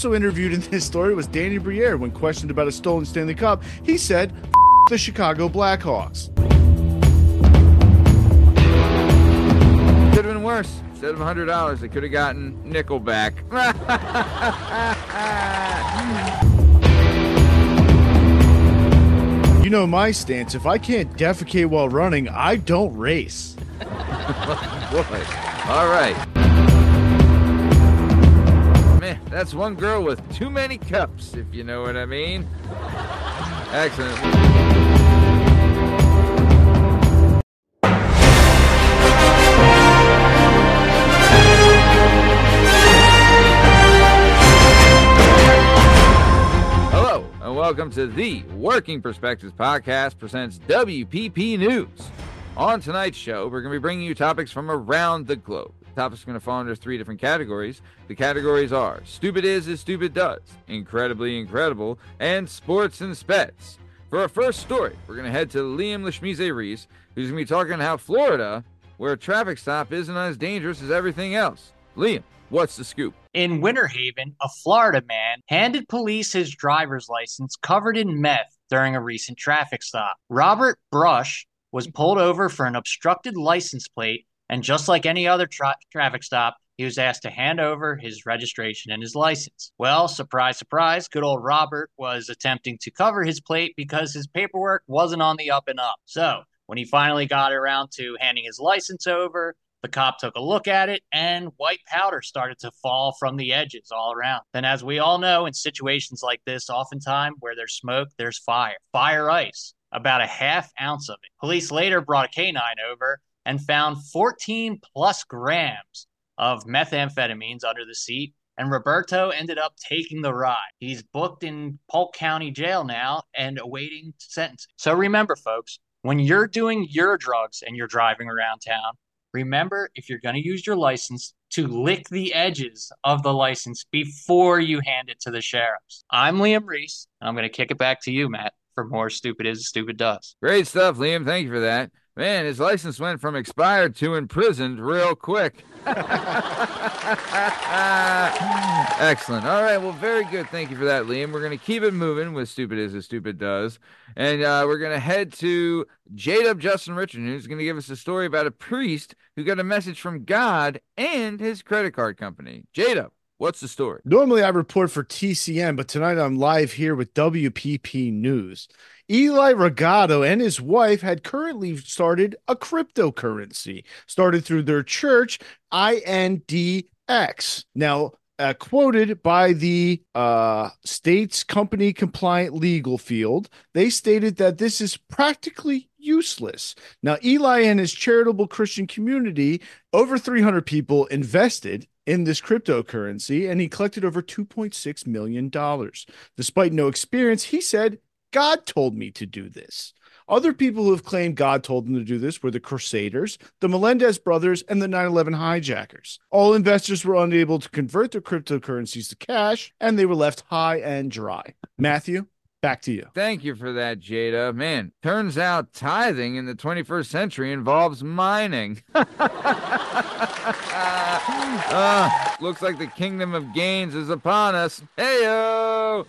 Also interviewed in this story was Danny Briere. When questioned about a stolen Stanley Cup, he said, the Chicago Blackhawks. Could have been worse. Instead of $100, they could have gotten Nickelback. You know my stance. If I can't defecate while running, I don't race. Boy. All right. Man, that's one girl with too many cups, if you know what I mean. Excellent. Hello, and welcome to the Working Perspectives Podcast presents WPP News. On tonight's show, we're going to be bringing you topics from around the globe. Topics are going to fall under three different categories. The categories are Stupid Is as Stupid Does, Incredibly Incredible, and Sports and Spets. For our first story, we're going to head to Liam Lashmize Reese, who's going to be talking how Florida, where a traffic stop isn't as dangerous as everything else. Liam, what's the scoop? In Winter Haven, a Florida man handed police his driver's license covered in meth during a recent traffic stop. Robert Brush was pulled over for an obstructed license plate, and just like any other tra- traffic stop, he was asked to hand over his registration and his license. Well, surprise, surprise, good old Robert was attempting to cover his plate because his paperwork wasn't on the up and up. So, when he finally got around to handing his license over, the cop took a look at it and white powder started to fall from the edges all around. Then, as we all know, in situations like this, oftentimes where there's smoke, there's fire. Fire ice, about a half ounce of it. Police later brought a canine over and found 14 plus grams of methamphetamines under the seat. And Roberto ended up taking the ride. He's booked in Polk County Jail now and awaiting sentencing. So remember, folks, when you're doing your drugs and you're driving around town, remember if you're going to use your license to lick the edges of the license before you hand it to the sheriffs. I'm Liam Reese, and I'm going to kick it back to you, Matt, for more Stupid Is Stupid Does. Great stuff, Liam. Thank you for that. Man, his license went from expired to imprisoned real quick. Excellent. All right. Well, very good. Thank you for that, Liam. We're going to keep it moving with Stupid Is as Stupid Does. And uh, we're going to head to J Justin Richard, who's going to give us a story about a priest who got a message from God and his credit card company. J what's the story? Normally I report for TCM, but tonight I'm live here with WPP News. Eli Regalado and his wife had currently started a cryptocurrency, started through their church, INDX. Now, uh, quoted by the uh, state's company compliant legal field, they stated that this is practically useless. Now, Eli and his charitable Christian community, over 300 people invested in this cryptocurrency, and he collected over $2.6 million. Despite no experience, he said, God told me to do this. Other people who have claimed God told them to do this were the Crusaders, the Menendez brothers, and the 9 11 hijackers. All investors were unable to convert their cryptocurrencies to cash, and they were left high and dry. Matthew, back to you. Thank you for that, Jada. Man, turns out tithing in the 21st century involves mining. uh, looks like the kingdom of gains is upon us. Heyo!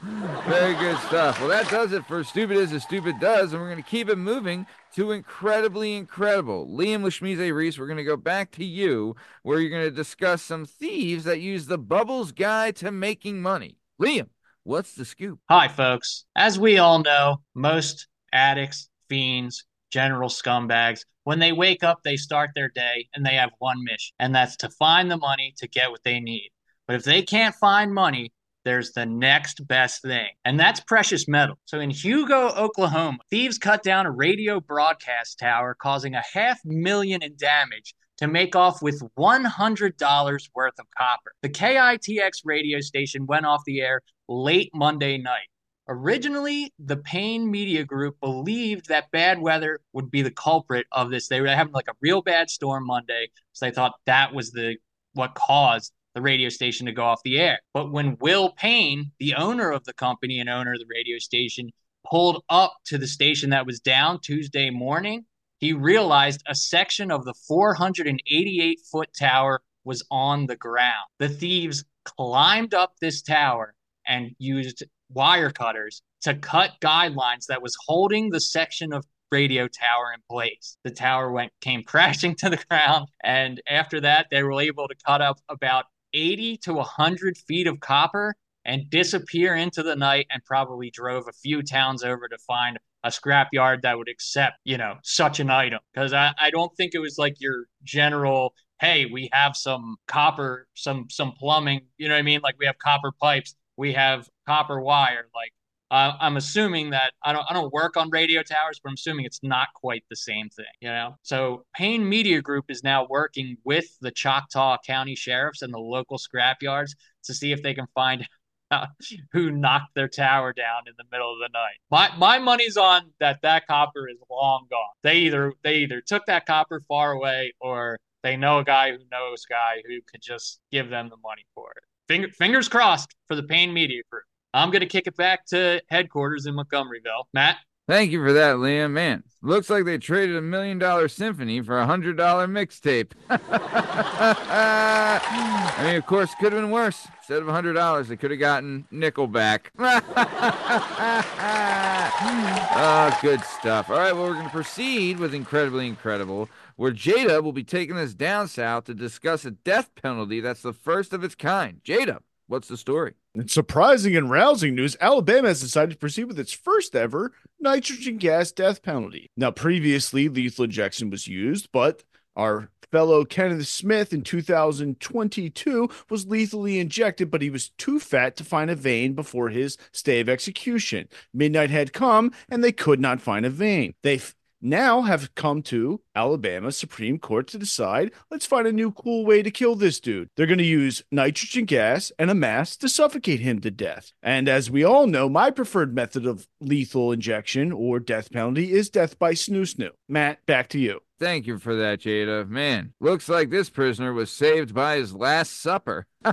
Very good stuff. Well, that does it for Stupid Is as Stupid Does, and we're going to keep it moving to Incredibly Incredible. Liam Lashmize Reese, we're going to go back to you, where you're going to discuss some thieves that use the Bubbles Guide to Making Money. Liam, what's the scoop? Hi, folks. As we all know, most addicts, fiends, general scumbags, when they wake up, they start their day and they have one mission, and that's to find the money to get what they need. But if they can't find money, there's the next best thing, and that's precious metal. So in Hugo, Oklahoma, thieves cut down a radio broadcast tower, causing a half million in damage to make off with $100 worth of copper. The KITX radio station went off the air late Monday night. Originally, the Payne Media Group believed that bad weather would be the culprit of this. They were having like a real bad storm Monday, so they thought that was the what caused the radio station to go off the air. But when Will Payne, the owner of the company and owner of the radio station, pulled up to the station that was down Tuesday morning, he realized a section of the 488 foot tower was on the ground. The thieves climbed up this tower and used wire cutters to cut guidelines that was holding the section of radio tower in place. The tower went came crashing to the ground, and after that, they were able to cut up about 80 to 100 feet of copper and disappear into the night and probably drove a few towns over to find a scrapyard that would accept, you know, such an item. Because I, I don't think it was like your general, hey, we have some copper, some some plumbing, you know what I mean? Like we have copper pipes, we have copper wire. Like uh, I'm assuming that I don't I don't work on radio towers, but I'm assuming it's not quite the same thing, you know. So Payne Media Group is now working with the Choctaw County sheriffs and the local scrapyards to see if they can find out who knocked their tower down in the middle of the night. My my money's on that that copper is long gone. They either they either took that copper far away or they know a guy who knows a guy who could just give them the money for it. Finger, fingers crossed for the Payne Media Group. I'm going to kick it back to headquarters in Montgomeryville. Matt? Thank you for that, Liam. Man, looks like they traded a million dollar symphony for a hundred dollar mixtape. I mean, of course, could have been worse. Instead of a hundred dollars, they could have gotten Nickelback. oh, ah, good stuff. All right, well, we're going to proceed with incredibly incredible, where Jada will be taking us down south to discuss a death penalty that's the first of its kind. Jada, what's the story? In surprising and rousing news, Alabama has decided to proceed with its first ever nitrogen gas death penalty. Now, previously, lethal injection was used, but our fellow Kenneth Smith in 2022 was lethally injected, but he was too fat to find a vein before his stay of execution. Midnight had come, and they could not find a vein. They now have come to Alabama Supreme Court to decide let's find a new cool way to kill this dude. They're going to use nitrogen gas and a mask to suffocate him to death. And as we all know, my preferred method of lethal injection or death penalty is death by snoo snoo. Matt, back to you. Thank you for that, Jada. Man, looks like this prisoner was saved by his last supper.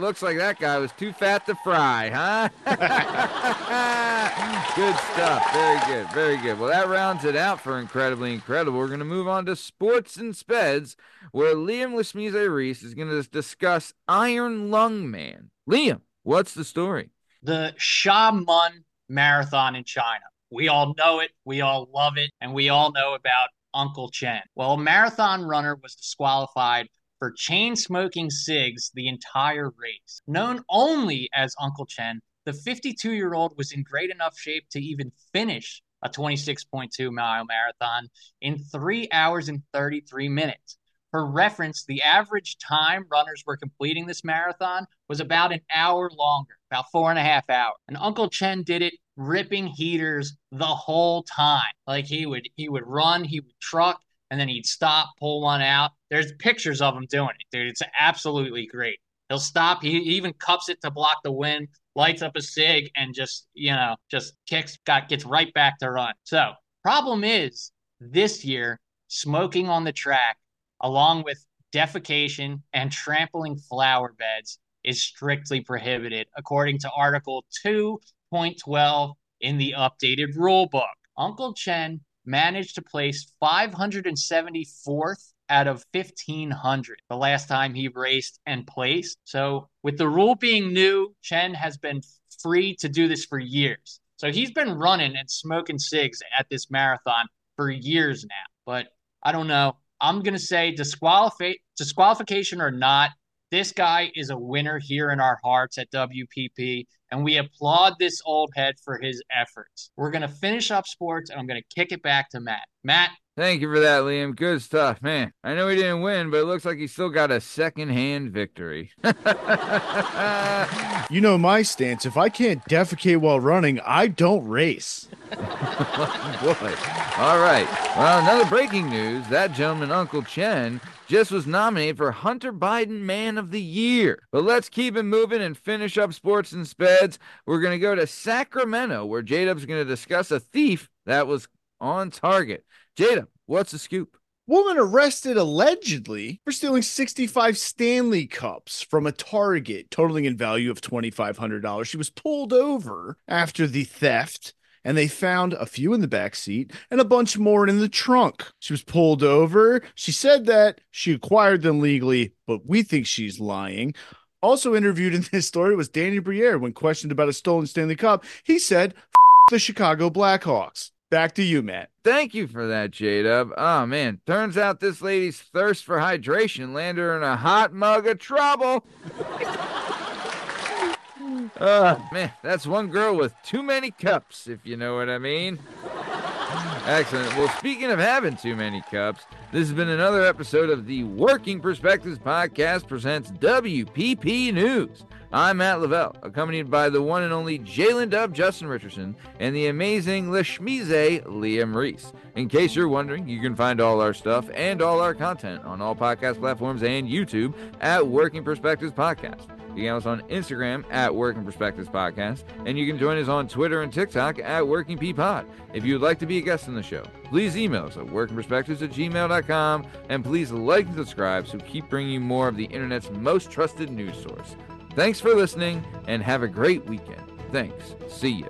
looks like that guy was too fat to fry, huh? good stuff. Very good. Very good. Well, that rounds it out for Incredibly Incredible. We're going to move on to Sports and Speds, where Liam Lesmize Reese is going to discuss Iron Lung Man. Liam, what's the story? The Xiamen Marathon in China. We all know it, we all love it, and we all know about Uncle Chen. Well, a marathon runner was disqualified for chain smoking cigs the entire race. Known only as Uncle Chen, the 52 year old was in great enough shape to even finish a 26.2 mile marathon in three hours and 33 minutes. For reference, the average time runners were completing this marathon was about an hour longer, about four and a half hours. And Uncle Chen did it ripping heaters the whole time. Like he would he would run, he would truck, and then he'd stop, pull one out. There's pictures of him doing it, dude. It's absolutely great. He'll stop. He even cups it to block the wind, lights up a cig, and just you know just kicks, got gets right back to run. So problem is this year smoking on the track, along with defecation and trampling flower beds, is strictly prohibited according to Article 2.12 in the updated rule book. Uncle Chen managed to place 574th out of 1500 the last time he raced and placed. So, with the rule being new, Chen has been free to do this for years. So, he's been running and smoking cigs at this marathon for years now. But I don't know. I'm going to say disqualify- disqualification or not, this guy is a winner here in our hearts at WPP, and we applaud this old head for his efforts. We're going to finish up sports, and I'm going to kick it back to Matt. Matt, Thank you for that, Liam. Good stuff, man. I know he didn't win, but it looks like he still got a second-hand victory. you know my stance. If I can't defecate while running, I don't race. Oh, boy. All right. Well, another breaking news. That gentleman, Uncle Chen, just was nominated for Hunter Biden Man of the Year. But let's keep it moving and finish up sports and speds. We're going to go to Sacramento, where J-Dub's going to discuss a thief that was on target. Jada, what's the scoop? Woman arrested allegedly for stealing 65 Stanley Cups from a Target, totaling in value of $2,500. She was pulled over after the theft and they found a few in the back seat and a bunch more in the trunk. She was pulled over. She said that she acquired them legally, but we think she's lying. Also interviewed in this story was Danny Briere. When questioned about a stolen Stanley Cup, he said, the Chicago Blackhawks. Back to you, Matt. Thank you for that, J Dub. Oh, man. Turns out this lady's thirst for hydration landed her in a hot mug of trouble. uh, man, that's one girl with too many cups, if you know what I mean. Excellent. Well, speaking of having too many cups, this has been another episode of the Working Perspectives Podcast presents WPP News. I'm Matt Lavelle, accompanied by the one and only Jalen Dub, Justin Richardson, and the amazing Lashmize, Liam Reese. In case you're wondering, you can find all our stuff and all our content on all podcast platforms and YouTube at Working Perspectives Podcast. You can us on Instagram at Working Perspectives Podcast, and you can join us on Twitter and TikTok at Working P Pod. If you would like to be a guest on the show, please email us at workingperspectives at gmail.com, and please like and subscribe so we keep bringing you more of the internet's most trusted news source. Thanks for listening, and have a great weekend. Thanks. See you.